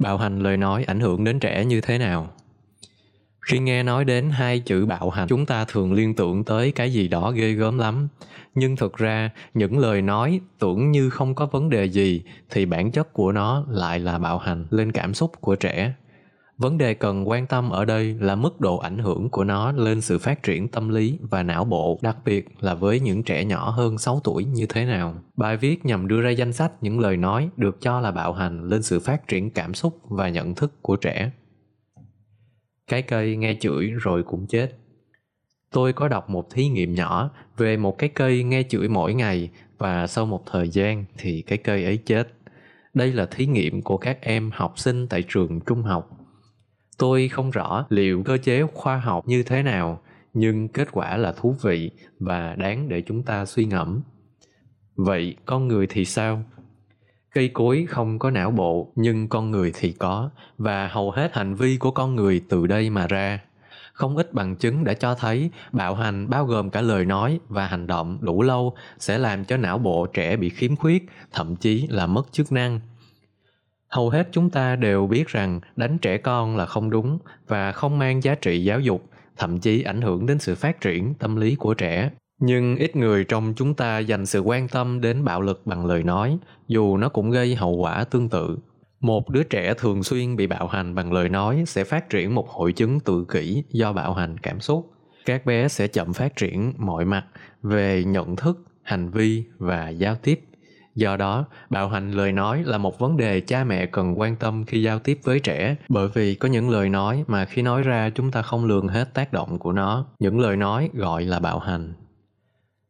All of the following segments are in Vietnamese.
Bạo hành lời nói ảnh hưởng đến trẻ như thế nào? Khi nghe nói đến hai chữ bạo hành, chúng ta thường liên tưởng tới cái gì đó ghê gớm lắm. Nhưng thực ra, những lời nói tưởng như không có vấn đề gì thì bản chất của nó lại là bạo hành lên cảm xúc của trẻ. Vấn đề cần quan tâm ở đây là mức độ ảnh hưởng của nó lên sự phát triển tâm lý và não bộ, đặc biệt là với những trẻ nhỏ hơn 6 tuổi như thế nào. Bài viết nhằm đưa ra danh sách những lời nói được cho là bạo hành lên sự phát triển cảm xúc và nhận thức của trẻ. Cái cây nghe chửi rồi cũng chết. Tôi có đọc một thí nghiệm nhỏ về một cái cây nghe chửi mỗi ngày và sau một thời gian thì cái cây ấy chết. Đây là thí nghiệm của các em học sinh tại trường trung học Tôi không rõ liệu cơ chế khoa học như thế nào, nhưng kết quả là thú vị và đáng để chúng ta suy ngẫm. Vậy con người thì sao? Cây cối không có não bộ nhưng con người thì có và hầu hết hành vi của con người từ đây mà ra. Không ít bằng chứng đã cho thấy bạo hành bao gồm cả lời nói và hành động đủ lâu sẽ làm cho não bộ trẻ bị khiếm khuyết, thậm chí là mất chức năng hầu hết chúng ta đều biết rằng đánh trẻ con là không đúng và không mang giá trị giáo dục, thậm chí ảnh hưởng đến sự phát triển tâm lý của trẻ. Nhưng ít người trong chúng ta dành sự quan tâm đến bạo lực bằng lời nói, dù nó cũng gây hậu quả tương tự. Một đứa trẻ thường xuyên bị bạo hành bằng lời nói sẽ phát triển một hội chứng tự kỷ do bạo hành cảm xúc. Các bé sẽ chậm phát triển mọi mặt về nhận thức, hành vi và giao tiếp. Do đó, bạo hành lời nói là một vấn đề cha mẹ cần quan tâm khi giao tiếp với trẻ, bởi vì có những lời nói mà khi nói ra chúng ta không lường hết tác động của nó. Những lời nói gọi là bạo hành.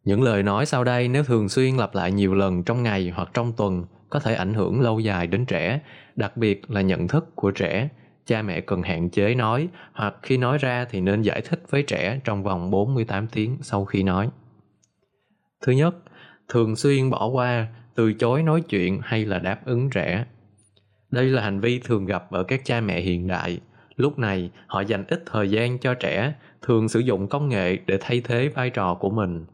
Những lời nói sau đây nếu thường xuyên lặp lại nhiều lần trong ngày hoặc trong tuần có thể ảnh hưởng lâu dài đến trẻ, đặc biệt là nhận thức của trẻ. Cha mẹ cần hạn chế nói hoặc khi nói ra thì nên giải thích với trẻ trong vòng 48 tiếng sau khi nói. Thứ nhất, thường xuyên bỏ qua từ chối nói chuyện hay là đáp ứng trẻ. Đây là hành vi thường gặp ở các cha mẹ hiện đại. Lúc này, họ dành ít thời gian cho trẻ, thường sử dụng công nghệ để thay thế vai trò của mình.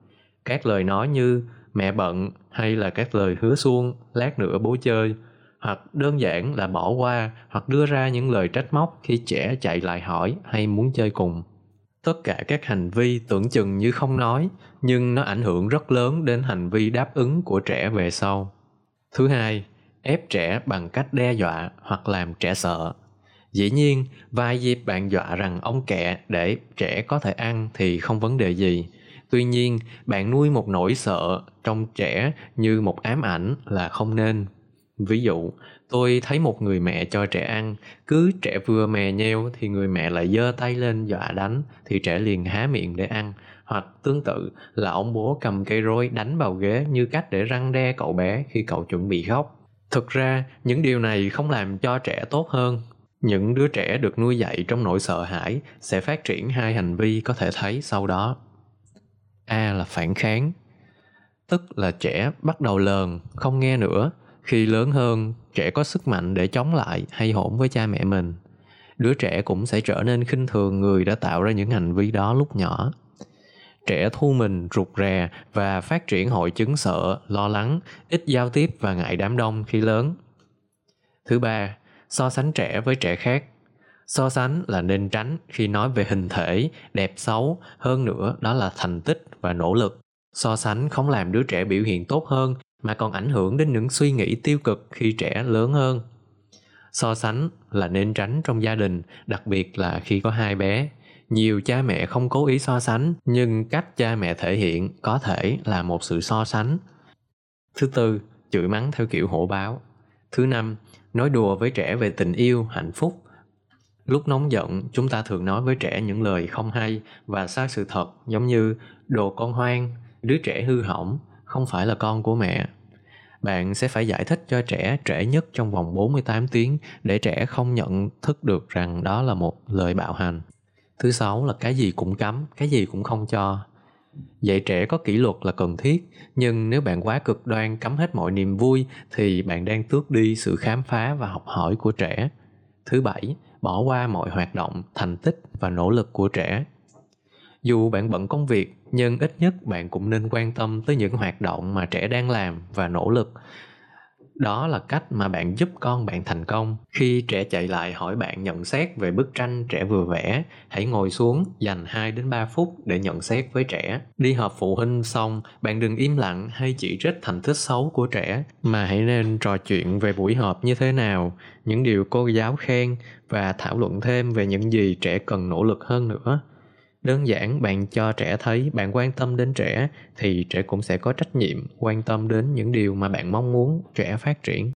Các lời nói như mẹ bận hay là các lời hứa suông, lát nữa bố chơi, hoặc đơn giản là bỏ qua hoặc đưa ra những lời trách móc khi trẻ chạy lại hỏi hay muốn chơi cùng tất cả các hành vi tưởng chừng như không nói, nhưng nó ảnh hưởng rất lớn đến hành vi đáp ứng của trẻ về sau. Thứ hai, ép trẻ bằng cách đe dọa hoặc làm trẻ sợ. Dĩ nhiên, vài dịp bạn dọa rằng ông kẹ để trẻ có thể ăn thì không vấn đề gì. Tuy nhiên, bạn nuôi một nỗi sợ trong trẻ như một ám ảnh là không nên ví dụ, tôi thấy một người mẹ cho trẻ ăn, cứ trẻ vừa mè nheo thì người mẹ lại giơ tay lên dọa đánh, thì trẻ liền há miệng để ăn. Hoặc tương tự, là ông bố cầm cây roi đánh vào ghế như cách để răng đe cậu bé khi cậu chuẩn bị khóc. Thực ra, những điều này không làm cho trẻ tốt hơn. Những đứa trẻ được nuôi dạy trong nỗi sợ hãi sẽ phát triển hai hành vi có thể thấy sau đó. A là phản kháng, tức là trẻ bắt đầu lờn, không nghe nữa khi lớn hơn, trẻ có sức mạnh để chống lại hay hỗn với cha mẹ mình. Đứa trẻ cũng sẽ trở nên khinh thường người đã tạo ra những hành vi đó lúc nhỏ. Trẻ thu mình, rụt rè và phát triển hội chứng sợ, lo lắng, ít giao tiếp và ngại đám đông khi lớn. Thứ ba, so sánh trẻ với trẻ khác. So sánh là nên tránh khi nói về hình thể, đẹp xấu. Hơn nữa, đó là thành tích và nỗ lực. So sánh không làm đứa trẻ biểu hiện tốt hơn mà còn ảnh hưởng đến những suy nghĩ tiêu cực khi trẻ lớn hơn. So sánh là nên tránh trong gia đình, đặc biệt là khi có hai bé. Nhiều cha mẹ không cố ý so sánh, nhưng cách cha mẹ thể hiện có thể là một sự so sánh. Thứ tư, chửi mắng theo kiểu hổ báo. Thứ năm, nói đùa với trẻ về tình yêu, hạnh phúc. Lúc nóng giận, chúng ta thường nói với trẻ những lời không hay và sai sự thật, giống như đồ con hoang, đứa trẻ hư hỏng, không phải là con của mẹ. Bạn sẽ phải giải thích cho trẻ trễ nhất trong vòng 48 tiếng để trẻ không nhận thức được rằng đó là một lời bạo hành. Thứ sáu là cái gì cũng cấm, cái gì cũng không cho. Dạy trẻ có kỷ luật là cần thiết, nhưng nếu bạn quá cực đoan cấm hết mọi niềm vui thì bạn đang tước đi sự khám phá và học hỏi của trẻ. Thứ bảy, bỏ qua mọi hoạt động, thành tích và nỗ lực của trẻ dù bạn bận công việc nhưng ít nhất bạn cũng nên quan tâm tới những hoạt động mà trẻ đang làm và nỗ lực. Đó là cách mà bạn giúp con bạn thành công. Khi trẻ chạy lại hỏi bạn nhận xét về bức tranh trẻ vừa vẽ, hãy ngồi xuống dành 2 đến 3 phút để nhận xét với trẻ. Đi họp phụ huynh xong, bạn đừng im lặng hay chỉ trích thành tích xấu của trẻ, mà hãy nên trò chuyện về buổi họp như thế nào, những điều cô giáo khen và thảo luận thêm về những gì trẻ cần nỗ lực hơn nữa đơn giản, bạn cho trẻ thấy, bạn quan tâm đến trẻ, thì trẻ cũng sẽ có trách nhiệm quan tâm đến những điều mà bạn mong muốn trẻ phát triển.